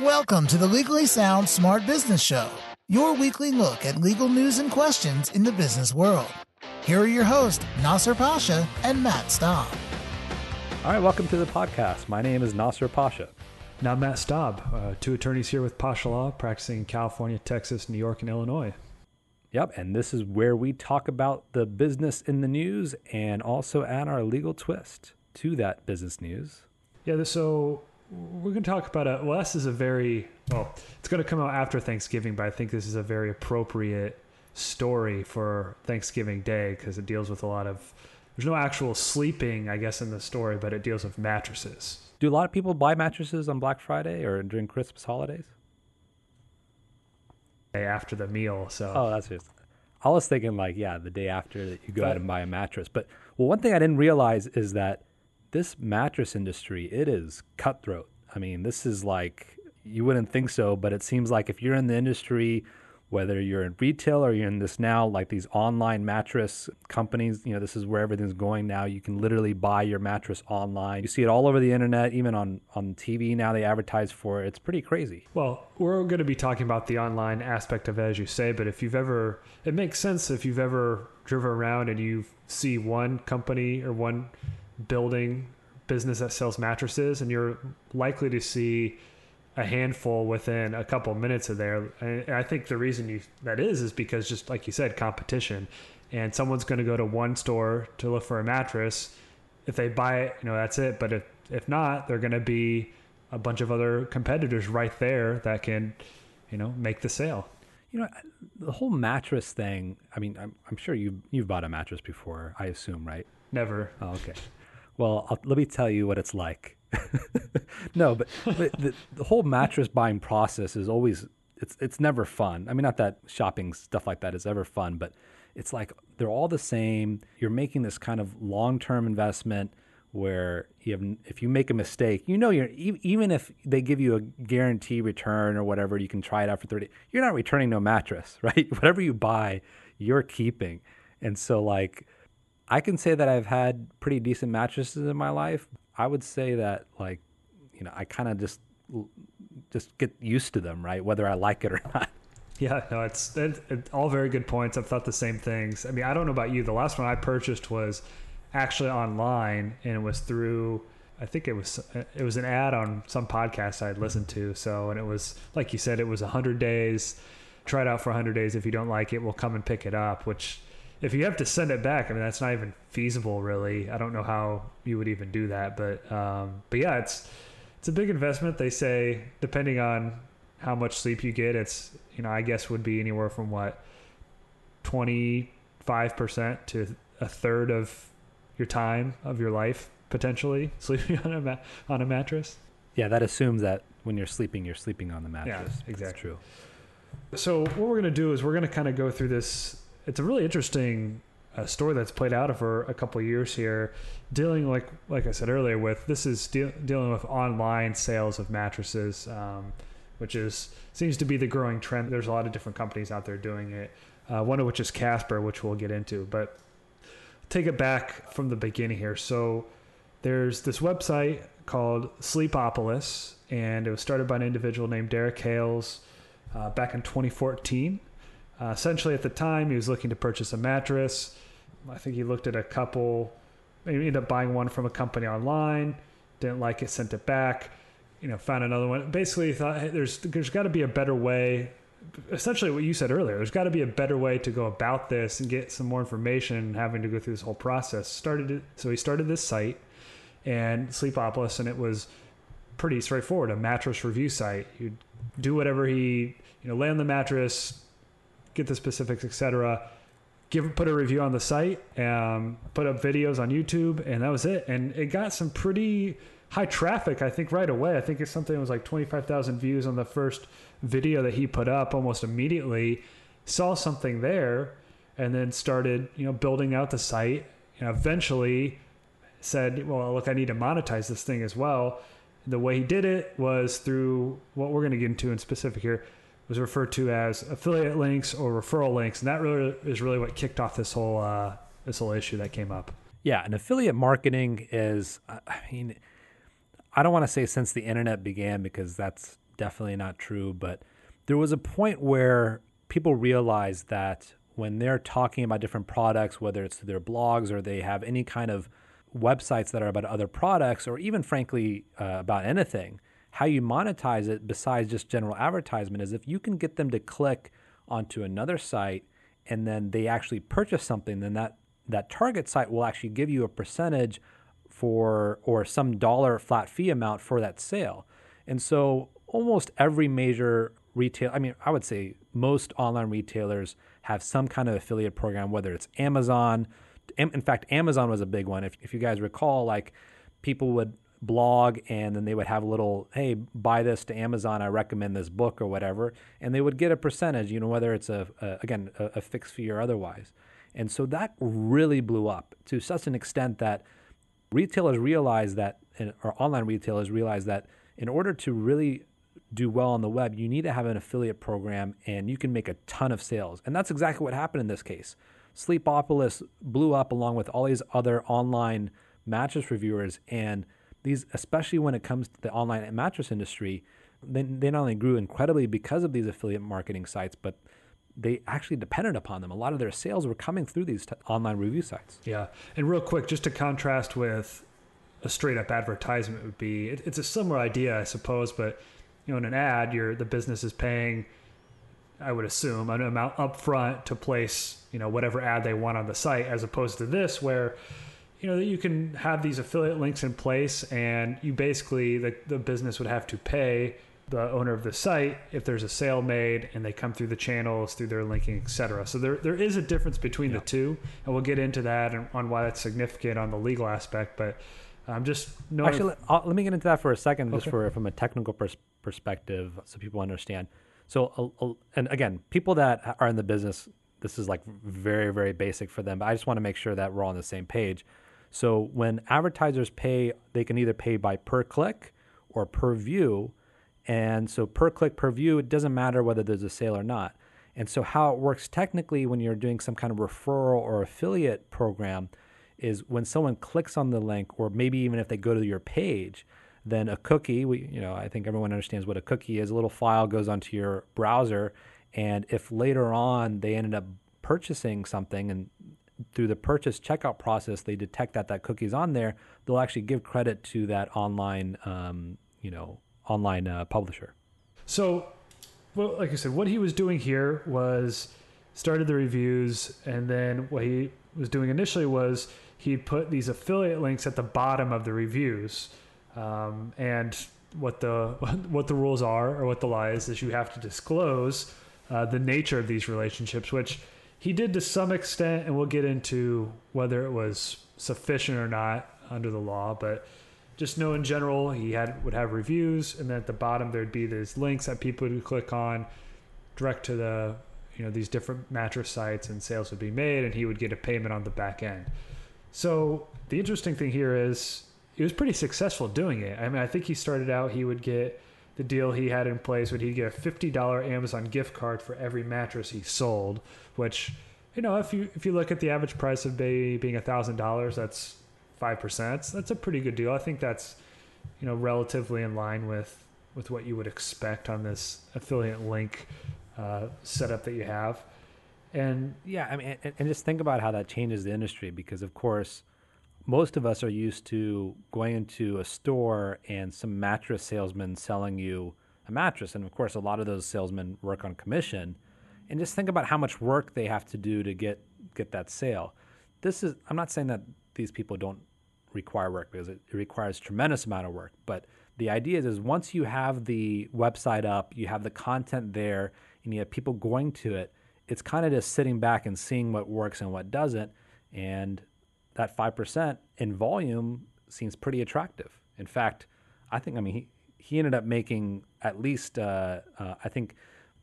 Welcome to the Legally Sound Smart Business Show, your weekly look at legal news and questions in the business world. Here are your hosts, Nasser Pasha and Matt Staub. All right, welcome to the podcast. My name is Nasser Pasha. Now, Matt Staub, uh, two attorneys here with Pasha Law, practicing in California, Texas, New York, and Illinois. Yep, and this is where we talk about the business in the news and also add our legal twist to that business news. Yeah, so we're going to talk about a. Well, this is a very well. It's going to come out after Thanksgiving, but I think this is a very appropriate story for Thanksgiving Day because it deals with a lot of. There's no actual sleeping, I guess, in the story, but it deals with mattresses. Do a lot of people buy mattresses on Black Friday or during Christmas holidays? day After the meal, so. Oh, that's just. I was thinking like, yeah, the day after that you go but, out and buy a mattress. But well, one thing I didn't realize is that this mattress industry, it is cutthroat. I mean, this is like you wouldn't think so, but it seems like if you're in the industry, whether you're in retail or you're in this now, like these online mattress companies, you know, this is where everything's going now. You can literally buy your mattress online. You see it all over the internet, even on, on TV now, they advertise for it. It's pretty crazy. Well, we're going to be talking about the online aspect of it, as you say, but if you've ever, it makes sense if you've ever driven around and you see one company or one building business that sells mattresses, and you're likely to see a handful within a couple of minutes of there. And I think the reason you that is is because just like you said, competition. And someone's going to go to one store to look for a mattress. If they buy it, you know that's it. But if if not, they're going to be a bunch of other competitors right there that can, you know, make the sale. You know, the whole mattress thing. I mean, I'm, I'm sure you you've bought a mattress before. I assume, right? Never. Oh, okay. Well, I'll, let me tell you what it's like. no, but, but the, the, whole mattress buying process is always it's it's never fun. I mean, not that shopping stuff like that is ever fun, but it's like they're all the same. You're making this kind of long term investment where you have if you make a mistake, you know you're even if they give you a guarantee return or whatever, you can try it out for 30. You're not returning no mattress, right? Whatever you buy, you're keeping. And so like I can say that I've had pretty decent mattresses in my life. I would say that like, you know, I kind of just just get used to them, right? Whether I like it or not. Yeah, no, it's, it's all very good points. I've thought the same things. I mean, I don't know about you. The last one I purchased was actually online, and it was through. I think it was it was an ad on some podcast I'd listened to. So, and it was like you said, it was hundred days. Try it out for hundred days. If you don't like it, we'll come and pick it up. Which if you have to send it back, I mean that's not even feasible, really. I don't know how you would even do that, but um, but yeah, it's it's a big investment. They say depending on how much sleep you get, it's you know I guess would be anywhere from what twenty five percent to a third of your time of your life potentially sleeping on a ma- on a mattress. Yeah, that assumes that when you're sleeping, you're sleeping on the mattress. Yeah, exactly. That's true. So what we're going to do is we're going to kind of go through this it's a really interesting uh, story that's played out over a couple years here, dealing like like I said earlier with this is de- dealing with online sales of mattresses, um, which is seems to be the growing trend. There's a lot of different companies out there doing it. Uh, one of which is Casper, which we'll get into. But take it back from the beginning here. So there's this website called Sleepopolis, and it was started by an individual named Derek Hales uh, back in 2014. Uh, essentially, at the time, he was looking to purchase a mattress. I think he looked at a couple, maybe ended up buying one from a company online, didn't like it, sent it back. You know, found another one. Basically, he thought hey, there's there's got to be a better way. Essentially, what you said earlier, there's got to be a better way to go about this and get some more information. Having to go through this whole process started it. So he started this site and Sleepopolis, and it was pretty straightforward. A mattress review site. You'd do whatever he, you know, lay on the mattress, get the specifics, etc. Give put a review on the site, um, put up videos on YouTube, and that was it. And it got some pretty high traffic. I think right away. I think it's something that was like twenty five thousand views on the first video that he put up almost immediately. Saw something there, and then started you know building out the site. Know, eventually said, "Well, look, I need to monetize this thing as well." The way he did it was through what we're going to get into in specific here was referred to as affiliate links or referral links, and that really is really what kicked off this whole uh, this whole issue that came up. Yeah, and affiliate marketing is, I mean, I don't want to say since the internet began because that's definitely not true, but there was a point where people realized that when they're talking about different products, whether it's their blogs or they have any kind of websites that are about other products, or even frankly uh, about anything, how you monetize it besides just general advertisement is if you can get them to click onto another site and then they actually purchase something, then that that target site will actually give you a percentage for or some dollar flat fee amount for that sale. And so almost every major retail, I mean, I would say most online retailers have some kind of affiliate program, whether it's Amazon. In fact, Amazon was a big one. If, if you guys recall, like people would blog and then they would have a little, hey, buy this to Amazon. I recommend this book or whatever. And they would get a percentage, you know, whether it's a, a again, a, a fixed fee or otherwise. And so that really blew up to such an extent that retailers realize that, or online retailers realize that in order to really do well on the web, you need to have an affiliate program and you can make a ton of sales. And that's exactly what happened in this case. Sleepopolis blew up along with all these other online mattress reviewers. And these, especially when it comes to the online mattress industry, they, they not only grew incredibly because of these affiliate marketing sites, but they actually depended upon them. A lot of their sales were coming through these t- online review sites. Yeah. And real quick, just to contrast with a straight up advertisement would be, it, it's a similar idea, I suppose, but you know, in an ad, you're, the business is paying, I would assume, an amount upfront to place, you know, whatever ad they want on the site, as opposed to this where, you know, that you can have these affiliate links in place and you basically, the, the business would have to pay the owner of the site if there's a sale made and they come through the channels through their linking etc so there, there is a difference between yeah. the two and we'll get into that and on why that's significant on the legal aspect but i'm um, just no actually let, let me get into that for a second okay. just for from a technical pers- perspective so people understand so uh, uh, and again people that are in the business this is like very very basic for them but i just want to make sure that we're all on the same page so when advertisers pay they can either pay by per click or per view and so per click per view, it doesn't matter whether there's a sale or not. And so how it works technically when you're doing some kind of referral or affiliate program is when someone clicks on the link, or maybe even if they go to your page, then a cookie, we, you know, I think everyone understands what a cookie is. A little file goes onto your browser, and if later on they ended up purchasing something and through the purchase checkout process they detect that that cookie's on there, they'll actually give credit to that online, um, you know, online uh, publisher. So, well, like I said, what he was doing here was started the reviews, and then what he was doing initially was he put these affiliate links at the bottom of the reviews, um, and what the what the rules are or what the lie is is you have to disclose uh, the nature of these relationships, which he did to some extent, and we'll get into whether it was sufficient or not under the law, but just know in general he had would have reviews and then at the bottom there'd be these links that people would click on direct to the you know these different mattress sites and sales would be made and he would get a payment on the back end. So the interesting thing here is he was pretty successful doing it. I mean i think he started out he would get the deal he had in place would he'd get a $50 amazon gift card for every mattress he sold which you know if you if you look at the average price of being $1000 that's five percent. That's a pretty good deal. I think that's you know relatively in line with with what you would expect on this affiliate link uh, setup that you have. And yeah, I mean, and, and just think about how that changes the industry because, of course, most of us are used to going into a store and some mattress salesman selling you a mattress, and of course, a lot of those salesmen work on commission. And just think about how much work they have to do to get get that sale. This is I'm not saying that these people don't require work because it, it requires tremendous amount of work. But the idea is, is once you have the website up, you have the content there, and you have people going to it, it's kind of just sitting back and seeing what works and what doesn't. And that 5% in volume seems pretty attractive. In fact, I think, I mean, he, he ended up making at least, uh, uh, I think,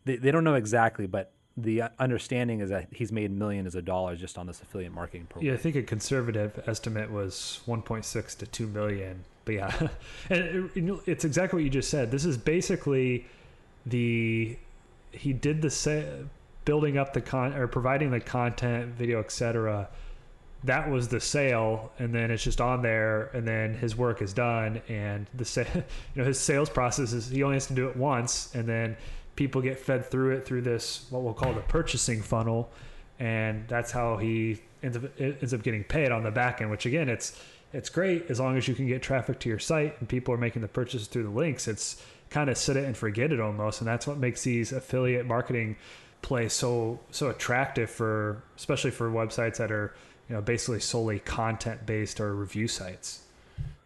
they, they don't know exactly, but the understanding is that he's made millions of dollars just on this affiliate marketing program. Yeah, I think a conservative estimate was 1.6 to 2 million. But yeah, and it, it's exactly what you just said. This is basically the he did the sa- building up the con or providing the content, video, etc. that was the sale and then it's just on there and then his work is done and the sa- you know his sales process is he only has to do it once and then people get fed through it through this what we'll call the purchasing funnel and that's how he ends up ends up getting paid on the back end which again it's it's great as long as you can get traffic to your site and people are making the purchases through the links it's kind of sit it and forget it almost and that's what makes these affiliate marketing plays so so attractive for especially for websites that are you know basically solely content based or review sites.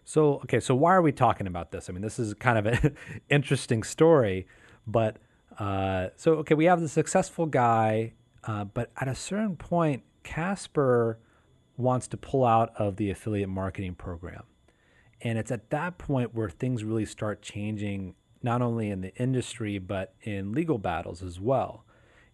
So okay so why are we talking about this? I mean this is kind of an interesting story but uh, so okay we have the successful guy uh, but at a certain point casper wants to pull out of the affiliate marketing program. And it's at that point where things really start changing not only in the industry but in legal battles as well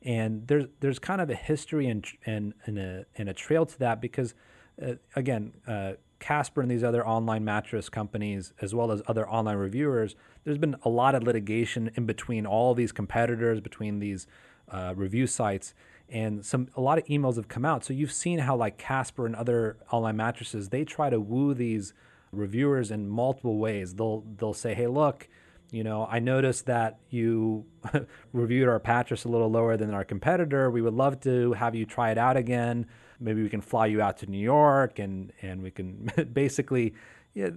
and there's there's kind of a history and and and a and a trail to that because uh, again uh, Casper and these other online mattress companies as well as other online reviewers there's been a lot of litigation in between all these competitors between these uh, review sites. And some a lot of emails have come out. So you've seen how like Casper and other online mattresses they try to woo these reviewers in multiple ways. They'll they'll say hey look you know, I noticed that you reviewed our mattress a little lower than our competitor. We would love to have you try it out again. Maybe we can fly you out to New York and, and we can basically, yeah,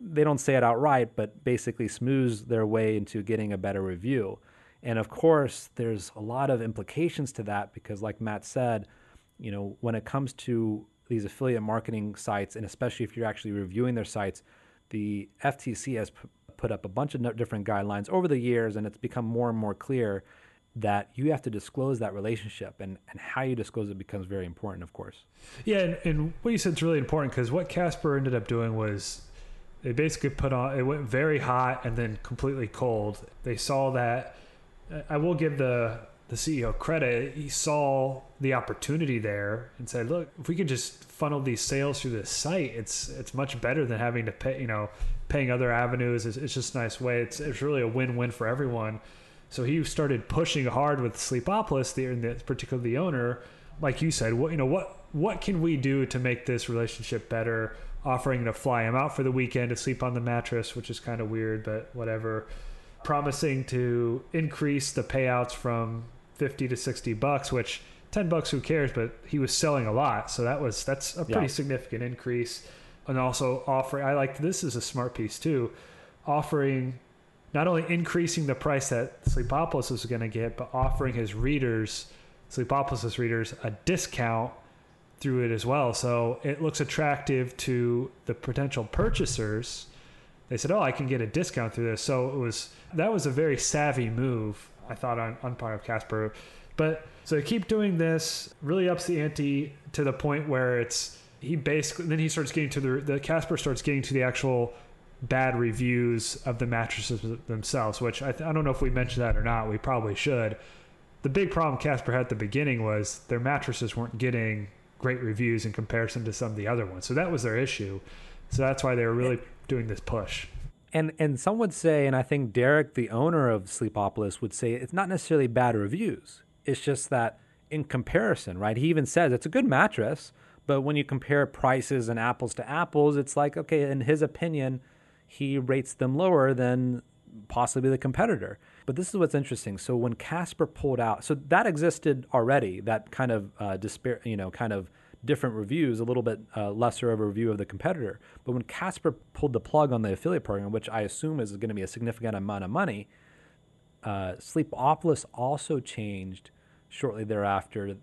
they don't say it outright, but basically smooth their way into getting a better review. And of course, there's a lot of implications to that because, like Matt said, you know, when it comes to these affiliate marketing sites, and especially if you're actually reviewing their sites, the FTC has put up a bunch of different guidelines over the years, and it's become more and more clear that you have to disclose that relationship and, and how you disclose it becomes very important, of course. Yeah, and, and what you said is really important because what Casper ended up doing was they basically put on, it went very hot and then completely cold. They saw that, I will give the, the CEO credit. He saw the opportunity there and said, look, if we could just funnel these sales through this site, it's, it's much better than having to pay, you know, paying other avenues. It's, it's just a nice way. It's, it's really a win-win for everyone. So he started pushing hard with Sleepopolis, the, the particularly the owner. Like you said, what you know, what what can we do to make this relationship better? Offering to fly him out for the weekend to sleep on the mattress, which is kind of weird, but whatever. Promising to increase the payouts from fifty to sixty bucks, which ten bucks, who cares? But he was selling a lot, so that was that's a pretty yeah. significant increase and also offering. I like this is a smart piece too, offering not only increasing the price that Sleepopolis is going to get, but offering his readers, Sleepopolis' readers, a discount through it as well. So it looks attractive to the potential purchasers. They said, "Oh, I can get a discount through this." So it was that was a very savvy move, I thought, on on part of Casper. But so they keep doing this, really ups the ante to the point where it's he basically then he starts getting to the the Casper starts getting to the actual bad reviews of the mattresses themselves, which I, th- I don't know if we mentioned that or not. We probably should. The big problem Casper had at the beginning was their mattresses weren't getting great reviews in comparison to some of the other ones. So that was their issue. So that's why they were really doing this push. And and some would say, and I think Derek, the owner of Sleepopolis, would say it's not necessarily bad reviews. It's just that in comparison, right? He even says it's a good mattress, but when you compare prices and apples to apples, it's like, okay, in his opinion, he rates them lower than possibly the competitor. But this is what's interesting. So when Casper pulled out, so that existed already, that kind of uh, despair, you know, kind of different reviews, a little bit uh, lesser of a review of the competitor. But when Casper pulled the plug on the affiliate program, which I assume is going to be a significant amount of money, uh, Sleepopolis also changed shortly thereafter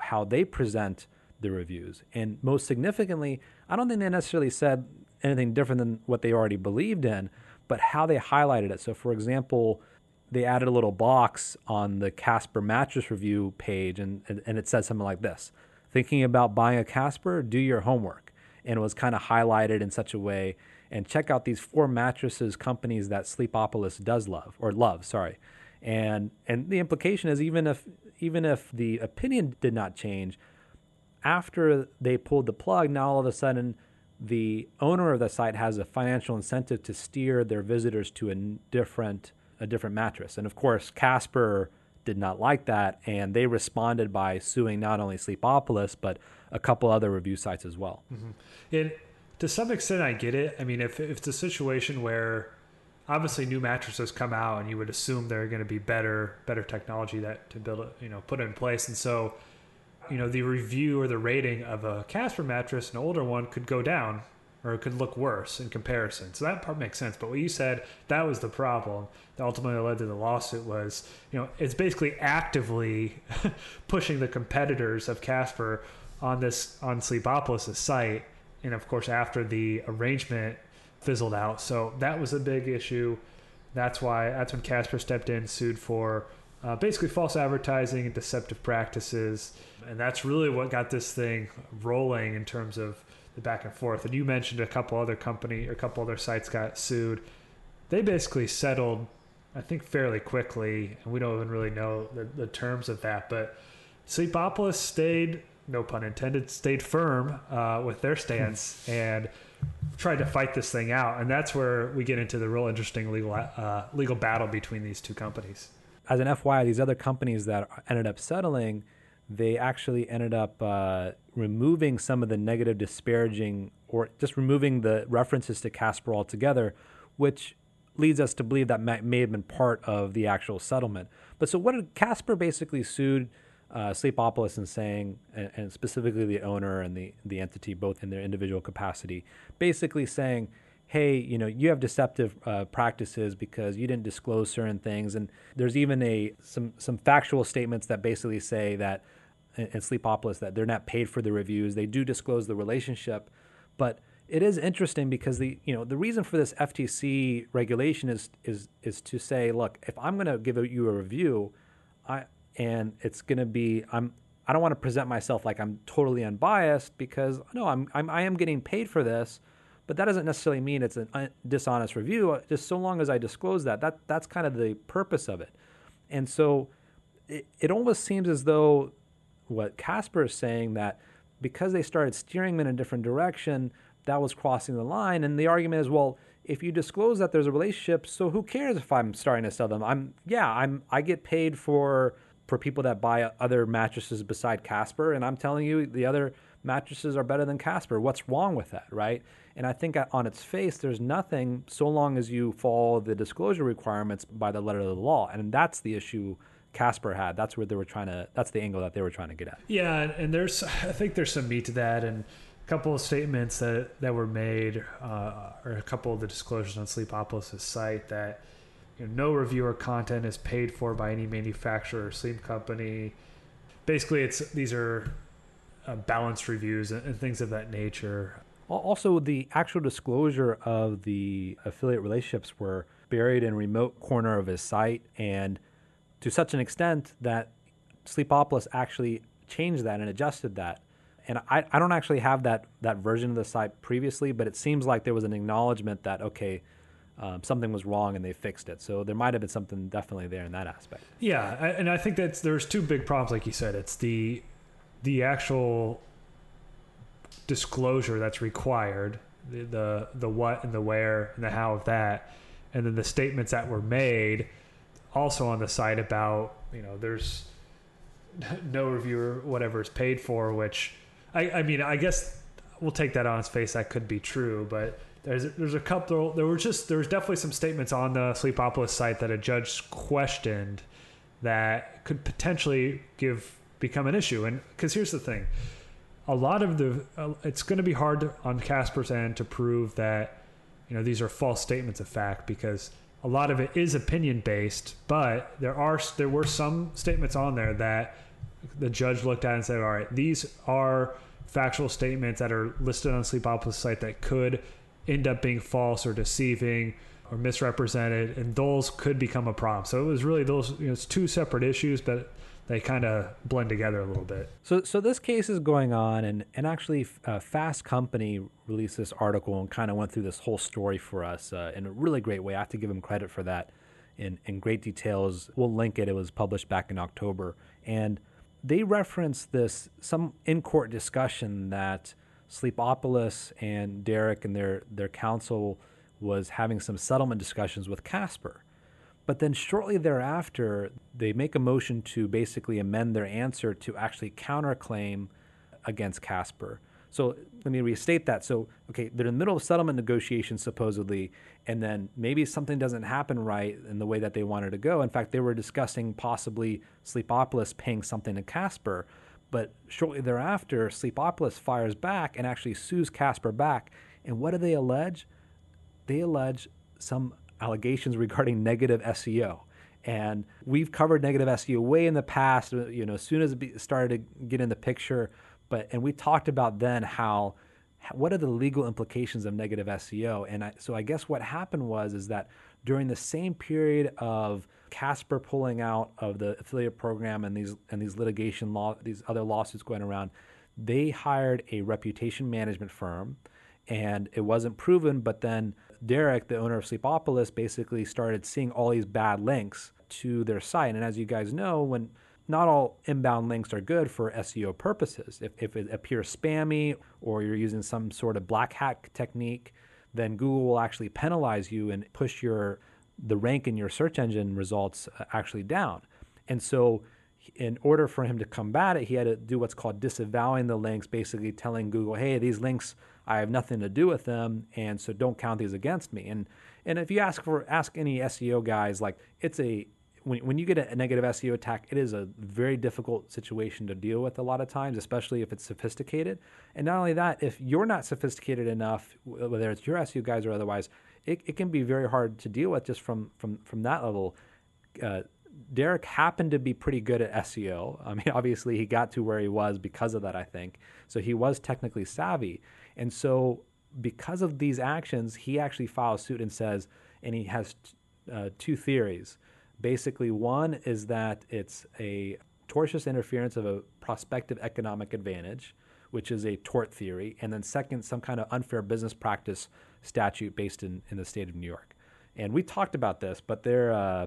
how they present the reviews. And most significantly, I don't think they necessarily said anything different than what they already believed in, but how they highlighted it. So, for example, they added a little box on the Casper mattress review page, and, and it said something like this Thinking about buying a Casper? Do your homework. And it was kind of highlighted in such a way. And check out these four mattresses companies that Sleepopolis does love, or love, sorry. And and the implication is even if even if the opinion did not change, after they pulled the plug, now all of a sudden the owner of the site has a financial incentive to steer their visitors to a different a different mattress. And of course, Casper did not like that, and they responded by suing not only Sleepopolis but a couple other review sites as well. Mm-hmm. And to some extent, I get it. I mean, if, if it's a situation where obviously new mattresses come out and you would assume they're going to be better better technology that to build it you know put in place and so you know the review or the rating of a casper mattress an older one could go down or it could look worse in comparison so that part makes sense but what you said that was the problem that ultimately led to the lawsuit was you know it's basically actively pushing the competitors of casper on this on sleepopolis site and of course after the arrangement fizzled out. So that was a big issue. That's why that's when Casper stepped in, sued for uh, basically false advertising and deceptive practices, and that's really what got this thing rolling in terms of the back and forth. And you mentioned a couple other company, a couple other sites got sued. They basically settled, I think, fairly quickly, and we don't even really know the, the terms of that. But Sleepopolis stayed, no pun intended, stayed firm uh, with their stance and tried to fight this thing out, and that's where we get into the real interesting legal uh, legal battle between these two companies. As an FYI, these other companies that ended up settling, they actually ended up uh, removing some of the negative, disparaging, or just removing the references to Casper altogether, which leads us to believe that may have been part of the actual settlement. But so, what did Casper basically sued? uh, Sleepopolis and saying, and, and, specifically the owner and the, the entity, both in their individual capacity, basically saying, hey, you know, you have deceptive uh, practices because you didn't disclose certain things. And there's even a some some factual statements that basically say that in Sleepopolis that they're not paid for the reviews. They do disclose the relationship, but it is interesting because the you know the reason for this FTC regulation is is is to say, look, if I'm going to give you a review, I and it's going to be I'm I don't want to present myself like I'm totally unbiased because no, I'm, I'm I am getting paid for this, but that doesn't necessarily mean it's a uh, dishonest review. Uh, just so long as I disclose that, that that's kind of the purpose of it. And so it, it almost seems as though what Casper is saying that because they started steering them in a different direction, that was crossing the line. And the argument is, well, if you disclose that there's a relationship, so who cares if I'm starting to sell them? I'm yeah, I'm I get paid for for people that buy other mattresses beside Casper. And I'm telling you, the other mattresses are better than Casper. What's wrong with that, right? And I think on its face, there's nothing so long as you follow the disclosure requirements by the letter of the law. And that's the issue Casper had. That's where they were trying to, that's the angle that they were trying to get at. Yeah. And there's, I think there's some meat to that. And a couple of statements that, that were made, uh, or a couple of the disclosures on Sleepopolis' site that, you know, no reviewer content is paid for by any manufacturer or sleep company. Basically, it's these are uh, balanced reviews and, and things of that nature. Also, the actual disclosure of the affiliate relationships were buried in a remote corner of his site, and to such an extent that Sleepopolis actually changed that and adjusted that. And I, I don't actually have that, that version of the site previously, but it seems like there was an acknowledgement that, okay, um, something was wrong and they fixed it. So there might have been something definitely there in that aspect. Yeah, and I think that there's two big problems, like you said. It's the the actual disclosure that's required, the, the the what and the where and the how of that, and then the statements that were made, also on the site about you know there's no reviewer whatever is paid for, which I I mean I guess we'll take that on its face that could be true, but there's there's a couple. There were just there was definitely some statements on the Sleepopolis site that a judge questioned that could potentially give become an issue. And because here's the thing, a lot of the uh, it's going to be hard on Casper's end to prove that you know these are false statements of fact because a lot of it is opinion based. But there are there were some statements on there that the judge looked at and said, all right, these are factual statements that are listed on Sleepopolis site that could end up being false or deceiving or misrepresented, and those could become a problem. So it was really those. You know, it's two separate issues, but they kind of blend together a little bit. So, so this case is going on, and and actually, uh, Fast Company released this article and kind of went through this whole story for us uh, in a really great way. I have to give them credit for that, in in great details. We'll link it. It was published back in October, and they reference this some in court discussion that Sleepopolis and Derek and their their counsel was having some settlement discussions with Casper. But then shortly thereafter, they make a motion to basically amend their answer to actually counterclaim against Casper. So let me restate that. So, okay, they're in the middle of settlement negotiations supposedly, and then maybe something doesn't happen right in the way that they wanted to go. In fact, they were discussing possibly Sleepopolis paying something to Casper. But shortly thereafter, Sleepopolis fires back and actually sues Casper back. And what do they allege? They allege some allegations regarding negative SEO. And we've covered negative SEO way in the past, uh, you know, as soon as it started to get in the picture. But, and we talked about then how, what are the legal implications of negative SEO? And I, so I guess what happened was, is that during the same period of Casper pulling out of the affiliate program and these, and these litigation law, these other lawsuits going around, they hired a reputation management firm and it wasn't proven, but then Derek, the owner of Sleepopolis, basically started seeing all these bad links to their site. And as you guys know, when not all inbound links are good for SEO purposes. If, if it appears spammy or you're using some sort of black hat technique, then Google will actually penalize you and push your the rank in your search engine results uh, actually down. And so in order for him to combat it, he had to do what's called disavowing the links, basically telling Google, "Hey, these links I have nothing to do with them, and so don't count these against me. And and if you ask for ask any SEO guys, like it's a when, when you get a, negative SEO attack, it is a very difficult situation to deal with a lot of times, especially if it's sophisticated. And not only that, if you're not sophisticated enough, whether it's your SEO guys or otherwise, it, it can be very hard to deal with just from from from that level. Uh, Derek happened to be pretty good at SEO. I mean, obviously, he got to where he was because of that, I think. So he was technically savvy. And so, because of these actions, he actually files suit and says, and he has uh, two theories. Basically, one is that it's a tortious interference of a prospective economic advantage, which is a tort theory. And then, second, some kind of unfair business practice statute based in, in the state of New York. And we talked about this, but there, uh,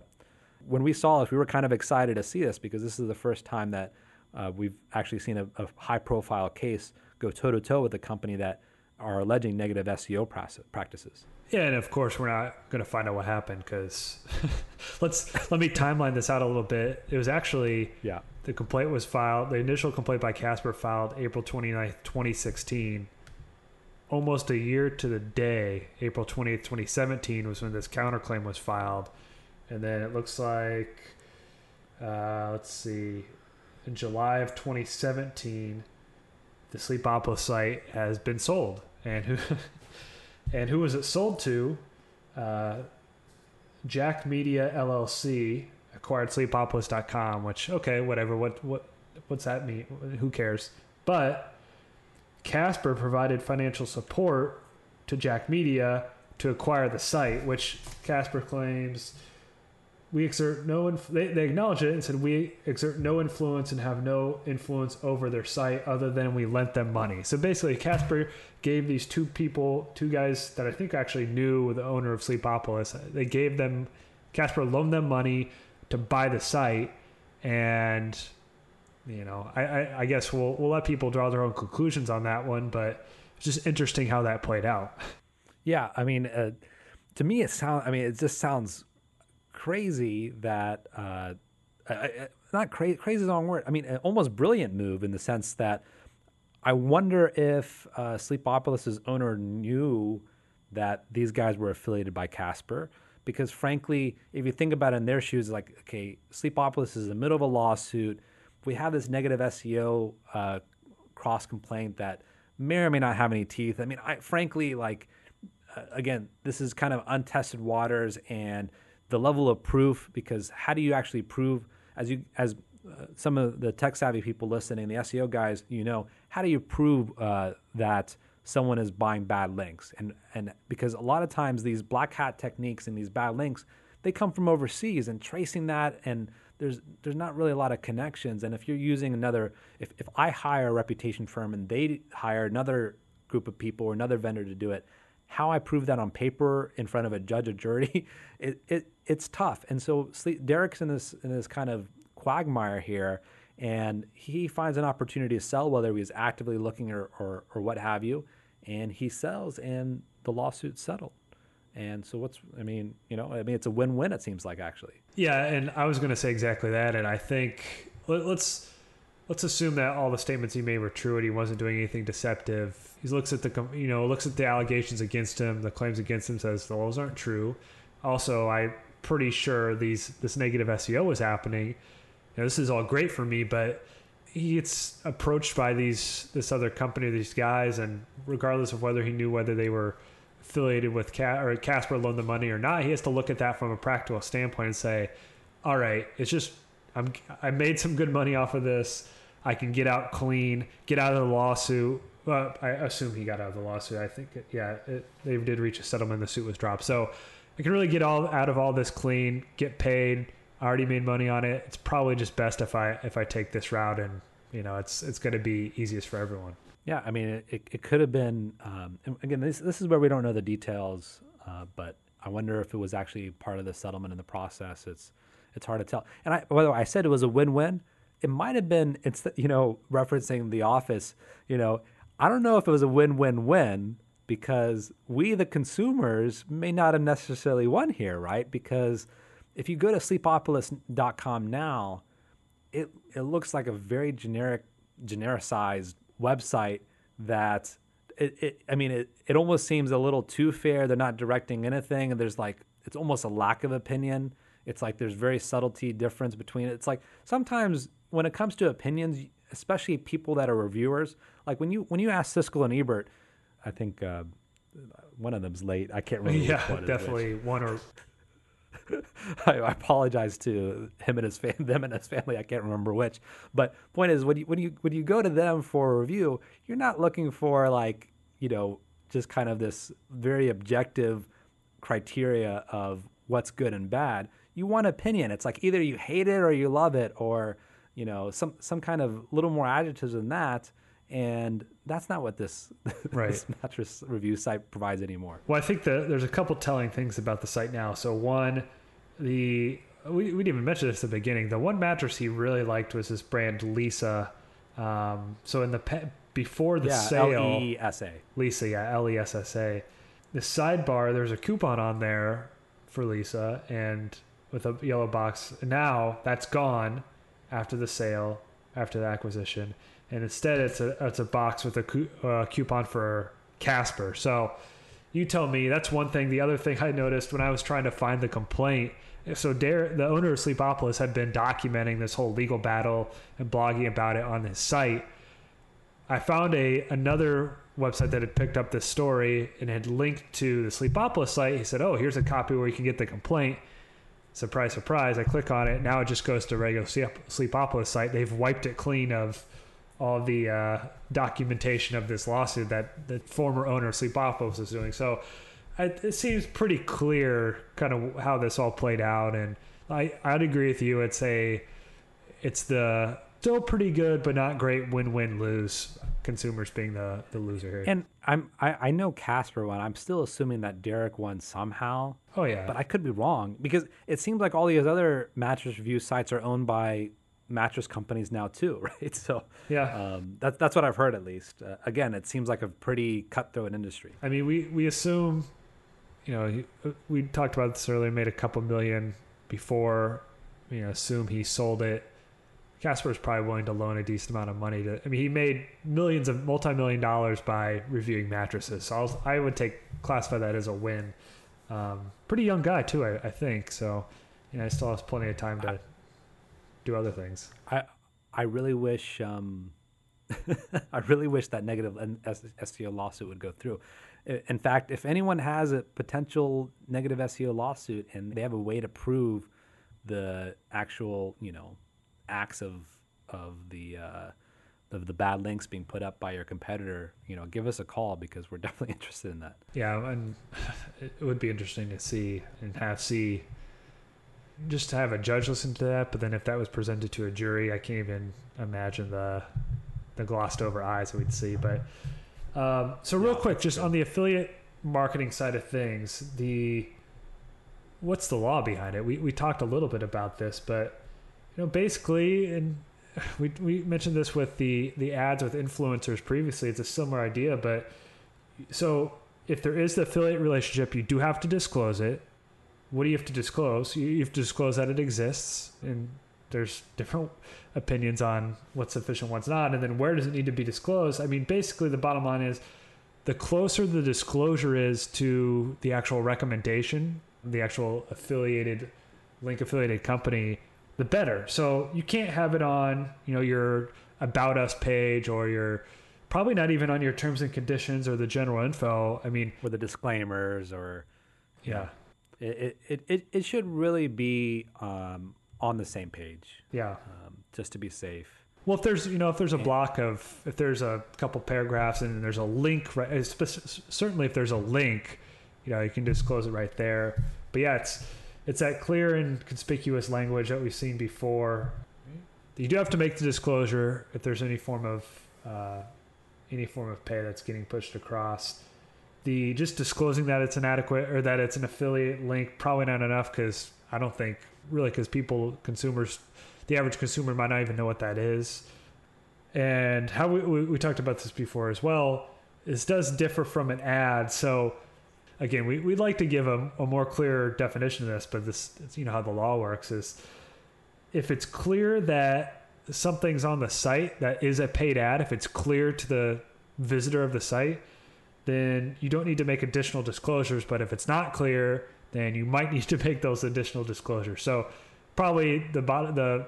when we saw this, we were kind of excited to see this because this is the first time that uh, we've actually seen a, a high profile case go toe to toe with a company that are alleging negative SEO practices. Yeah, and of course we're not going to find out what happened because let's let me timeline this out a little bit. It was actually yeah the complaint was filed. The initial complaint by Casper filed April 29th, 2016. Almost a year to the day, April 20th, 2017 was when this counterclaim was filed. And then it looks like, uh, let's see, in July of 2017, the Sleep Sleepopolis site has been sold, and who and who was it sold to? Uh, JAKK Media LLC acquired Sleepopolis.com, which okay, whatever. What what what's that mean? Who cares? But Casper provided financial support to JAKK Media to acquire the site, which Casper claims we exert no inf- they, they acknowledge it and said we exert no influence and have no influence over their site other than we lent them money. So basically casper gave these two people two guys that i think actually knew the owner of sleepopolis. They gave them casper loaned them money to buy the site and you know i, I, I guess we'll, we'll let people draw their own conclusions on that one but it's just interesting how that played out. Yeah i mean uh, to me it sounds i mean it just sounds crazy that uh, not crazy. Crazy is the wrong word. I mean, almost brilliant move in the sense that I wonder if uh, Sleepopolis's owner knew that these guys were affiliated by Casper. Because frankly, if you think about it in their shoes, like, okay, Sleepopolis is in the middle of a lawsuit. We have this negative SEO uh, cross complaint that may or may not have any teeth. I mean, I frankly, like, uh, again, this is kind of untested waters and the level of proof because how do you actually prove as you as uh, some of the tech savvy people listening, the SEO guys, you know, how do you prove uh, that someone is buying bad links? And and because a lot of times these black hat techniques and these bad links, they come from overseas, and tracing that and there's there's not really a lot of connections. And if you're using another, if if I hire a reputation firm and they hire another group of people or another vendor to do it, how I prove that on paper in front of a judge or jury, it, it it's tough. And so Derek's in this in this kind of quagmire here, and he finds an opportunity to sell, whether he's actively looking or, or, or what have you, and he sells, and the lawsuit's settled. And so what's I mean, you know, I mean it's a win-win it seems like actually. Yeah, and I was going to say exactly that and I think let, let's let's assume that all the statements he made were true and he wasn't doing anything deceptive. He looks at the you know looks at the allegations against him, the claims against him, says those aren't true. Also, I'm pretty sure these this negative SEO was happening. You know, this is all great for me, but he gets approached by these this other company, these guys, and regardless of whether he knew whether they were affiliated with Cat or Casper loaned the money or not, he has to look at that from a practical standpoint and say, "All right, it's just I'm I made some good money off of this. I can get out clean, get out of the lawsuit. Well, I assume he got out of the lawsuit. I think, it, yeah, it, they did reach a settlement. The suit was dropped, so I can really get all out of all this clean, get paid. I already made money on it. It's probably just best if I if I take this route, and you know, it's it's going to be easiest for everyone. Yeah, I mean, it, it, could have been. Um, again, this this is where we don't know the details, uh, but I wonder if it was actually part of the settlement in the process. It's it's hard to tell. And I, by the way, I said it was a win-win it might have been it's you know referencing the office you know i don't know if it was a win-win-win because we the consumers may not have necessarily won here right? Because if you go to sleepopolis.com now it it looks like a very generic genericized website that it, it i mean it, it almost seems a little too fair. They're not directing anything. And there's like it's almost a lack of opinion. It's like there's very subtlety difference between it. It's like sometimes when it comes to opinions, especially people that are reviewers, like when you when you ask Siskel and Ebert, I think uh, one of them's late. I can't remember. Yeah, definitely one or. I, I, apologize to him and his fam- them and his family. I can't remember which. But point is, when you when you when you go to them for a review, you're not looking for like you know just kind of this very objective criteria of what's good and bad. You want opinion. It's like either you hate it or you love it, or you know some some kind of little more adjectives than that and that's not what this, right. this mattress review site provides anymore well i think that there's a couple telling things about the site now so one the we, we didn't even mention this at the beginning the one mattress he really liked was this brand Leesa. um, so in the pe- before the yeah, sale L-E-S-A. Leesa yeah l-e-s-s-a the sidebar there's a coupon on there for Leesa, and with a yellow box now that's gone after the sale, after the acquisition, and instead it's a it's a box with a uh, coupon for Casper. So you tell me that's one thing. The other thing I noticed when I was trying to find the complaint. So Dare, the owner of Sleepopolis, had been documenting this whole legal battle and blogging about it on his site. I found a another website that had picked up this story and had linked to the Sleepopolis site. He said, "Oh, here's a copy where you can get the complaint." Surprise, surprise, I click on it. Now it just goes to regular Sleepopolis site. They've wiped it clean of all the uh, documentation of this lawsuit that the former owner of Sleepopolis is doing. So it, it, seems pretty clear kind of how this all played out. And I, I'd agree with you. It's a, it's the still pretty good, but not great win win lose consumers being the the loser here. And I'm I, I know Casper won. I'm still assuming that Derek won somehow. Oh yeah, but I could be wrong because it seems like all these other mattress review sites are owned by mattress companies now too, right? So yeah, um, that's that's what I've heard at least. Uh, again, it seems like a pretty cutthroat industry. I mean, we we assume, you know, we talked about this earlier. Made a couple million before, you know, assume he sold it Casper is probably willing to loan a decent amount of money to. I mean, he made millions of multi-million dollars by reviewing mattresses. So I'll, I would take classify that as a win. Um, pretty young guy too, I, I think. So, you know, he still has plenty of time to I, do other things. I I really wish um, I really wish that negative SEO lawsuit would go through. In fact, if anyone has a potential negative SEO lawsuit and they have a way to prove the actual, you know, acts of of the uh, of the bad links being put up by your competitor, you know, give us a call because we're definitely interested in that. Yeah, and it would be interesting to see and have see just to have a judge listen to that. But then if that was presented to a jury, I can't even imagine the the glossed over eyes that we'd see. But um, so real quick, just good. on the affiliate marketing side of things, the what's the law behind it? We we talked a little bit about this, but you know, basically, and we we mentioned this with the the ads with influencers previously. It's a similar idea, but so if there is the affiliate relationship, you do have to disclose it. What do you have to disclose? You have to disclose that it exists, and there's different opinions on what's sufficient, what's not, and then where does it need to be disclosed? I mean, basically, the bottom line is the closer the disclosure is to the actual recommendation, the actual affiliated link affiliated company, the better. So you can't have it on, you know, your about us page or your probably not even on your terms and conditions or the general info. I mean, with the disclaimers or yeah, it it, it, it should really be um, on the same page. Yeah, um, just to be safe. Well, if there's you know if there's a block of if there's a couple paragraphs and there's a link right certainly if there's a link, you know you can disclose it right there. But yeah, it's it's that clear and conspicuous language that we've seen before. You do have to make the disclosure if there's any form of uh, any form of pay that's getting pushed across. The just disclosing that it's inadequate or that it's an affiliate link probably not enough because I don't think really because people consumers the average consumer might not even know what that is. And how we, we, we talked about this before as well. This does differ from an ad, so again, we, we'd like to give a, a more clear definition of this, but this, you know, how the law works is if it's clear that something's on the site that is a paid ad, if it's clear to the visitor of the site, then you don't need to make additional disclosures. But if it's not clear, then you might need to make those additional disclosures. So probably the bottom, the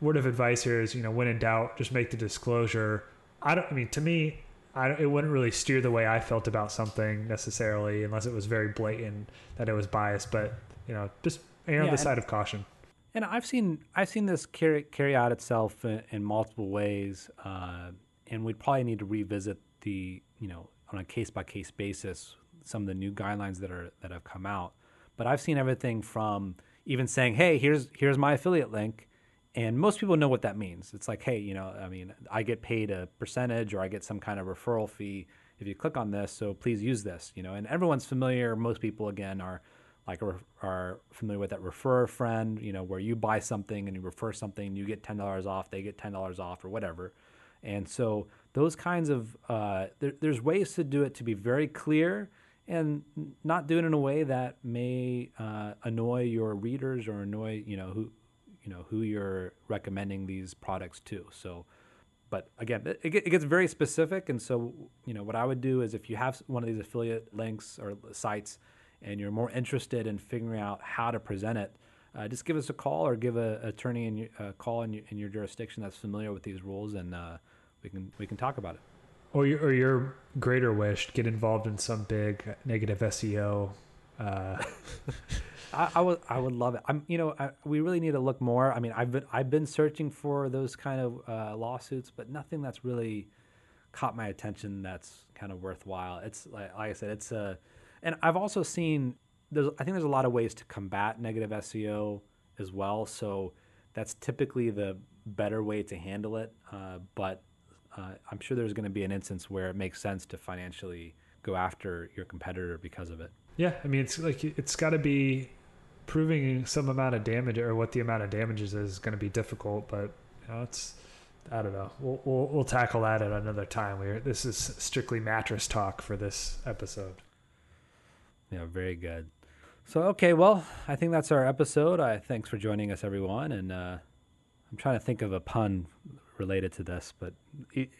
word of advice here is, you know, when in doubt, just make the disclosure. I don't. I mean, to me, I, it wouldn't really steer the way I felt about something necessarily, unless it was very blatant that it was biased. But you know, just err on the side of caution. And I've seen I've seen this carry carry out itself in, in multiple ways, uh, and we'd probably need to revisit the you know on a case by case basis some of the new guidelines that are that have come out. But I've seen everything from even saying, "Hey, here's here's my affiliate link," and most people know what that means. It's like, hey, you know, I mean, I get paid a percentage or I get some kind of referral fee if you click on this, so please use this, you know. And everyone's familiar. Most people, again, are like are familiar with that refer a friend, you know, where you buy something and you refer something, you get ten dollars off, they get ten dollars off, or whatever. And so those kinds of uh, there, there's ways to do it to be very clear and not do it in a way that may uh, annoy your readers or annoy you know who you know who you're recommending these products to. So, but again, it, it gets very specific, and so you know what I would do is if you have one of these affiliate links or sites, and you're more interested in figuring out how to present it. Uh, just give us a call or give a, attorney in your, uh, call in your, in your jurisdiction that's familiar with these rules, and uh, we can we can talk about it. Or your, or your greater wish, to get involved in some big negative SEO. I, I, would I would love it. I'm you know I, we really need to look more. I mean I've been I've been searching for those kind of uh, lawsuits, but nothing that's really caught my attention that's kind of worthwhile. It's like, like I said, it's a, and I've also seen there's I think there's a lot of ways to combat negative SEO as well. So that's typically the better way to handle it. Uh, but uh, I'm sure there's going to be an instance where it makes sense to financially go after your competitor because of it. Yeah, I mean it's like it's got to be proving some amount of damage or what the amount of damages is going to be difficult, but you know, it's I don't know. We'll, we'll, we'll tackle that at another time. We this is strictly mattress talk for this episode. Yeah, very good. So okay, well, I think that's our episode. I thanks for joining us, everyone, and uh, I'm trying to think of a pun related to this, but it,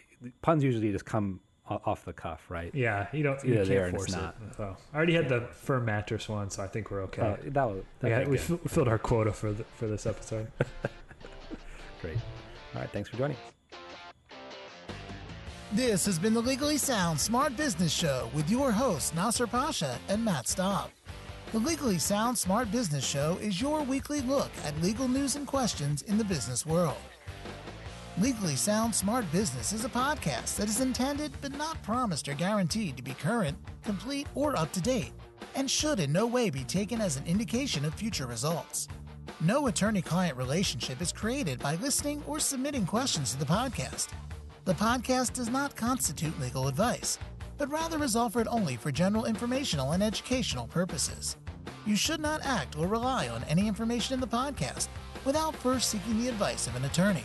puns usually just come off the cuff, right? Yeah, you don't. You can't force it. So I already had the firm mattress one, so I think we're okay. Oh, that was, yeah, we, f- filled our quota for the, for this episode. Great. All right, thanks for joining us. This has been the Legally Sound Smart Business Show with your hosts Nasser Pasha and Matt Staub. The Legally Sound Smart Business Show is your weekly look at legal news and questions in the business world. Legally Sound Smart Business is a podcast that is intended but not promised or guaranteed to be current, complete, or up to date, and should in no way be taken as an indication of future results. No attorney client relationship is created by listening or submitting questions to the podcast. The podcast does not constitute legal advice, but rather is offered only for general informational and educational purposes. You should not act or rely on any information in the podcast without first seeking the advice of an attorney.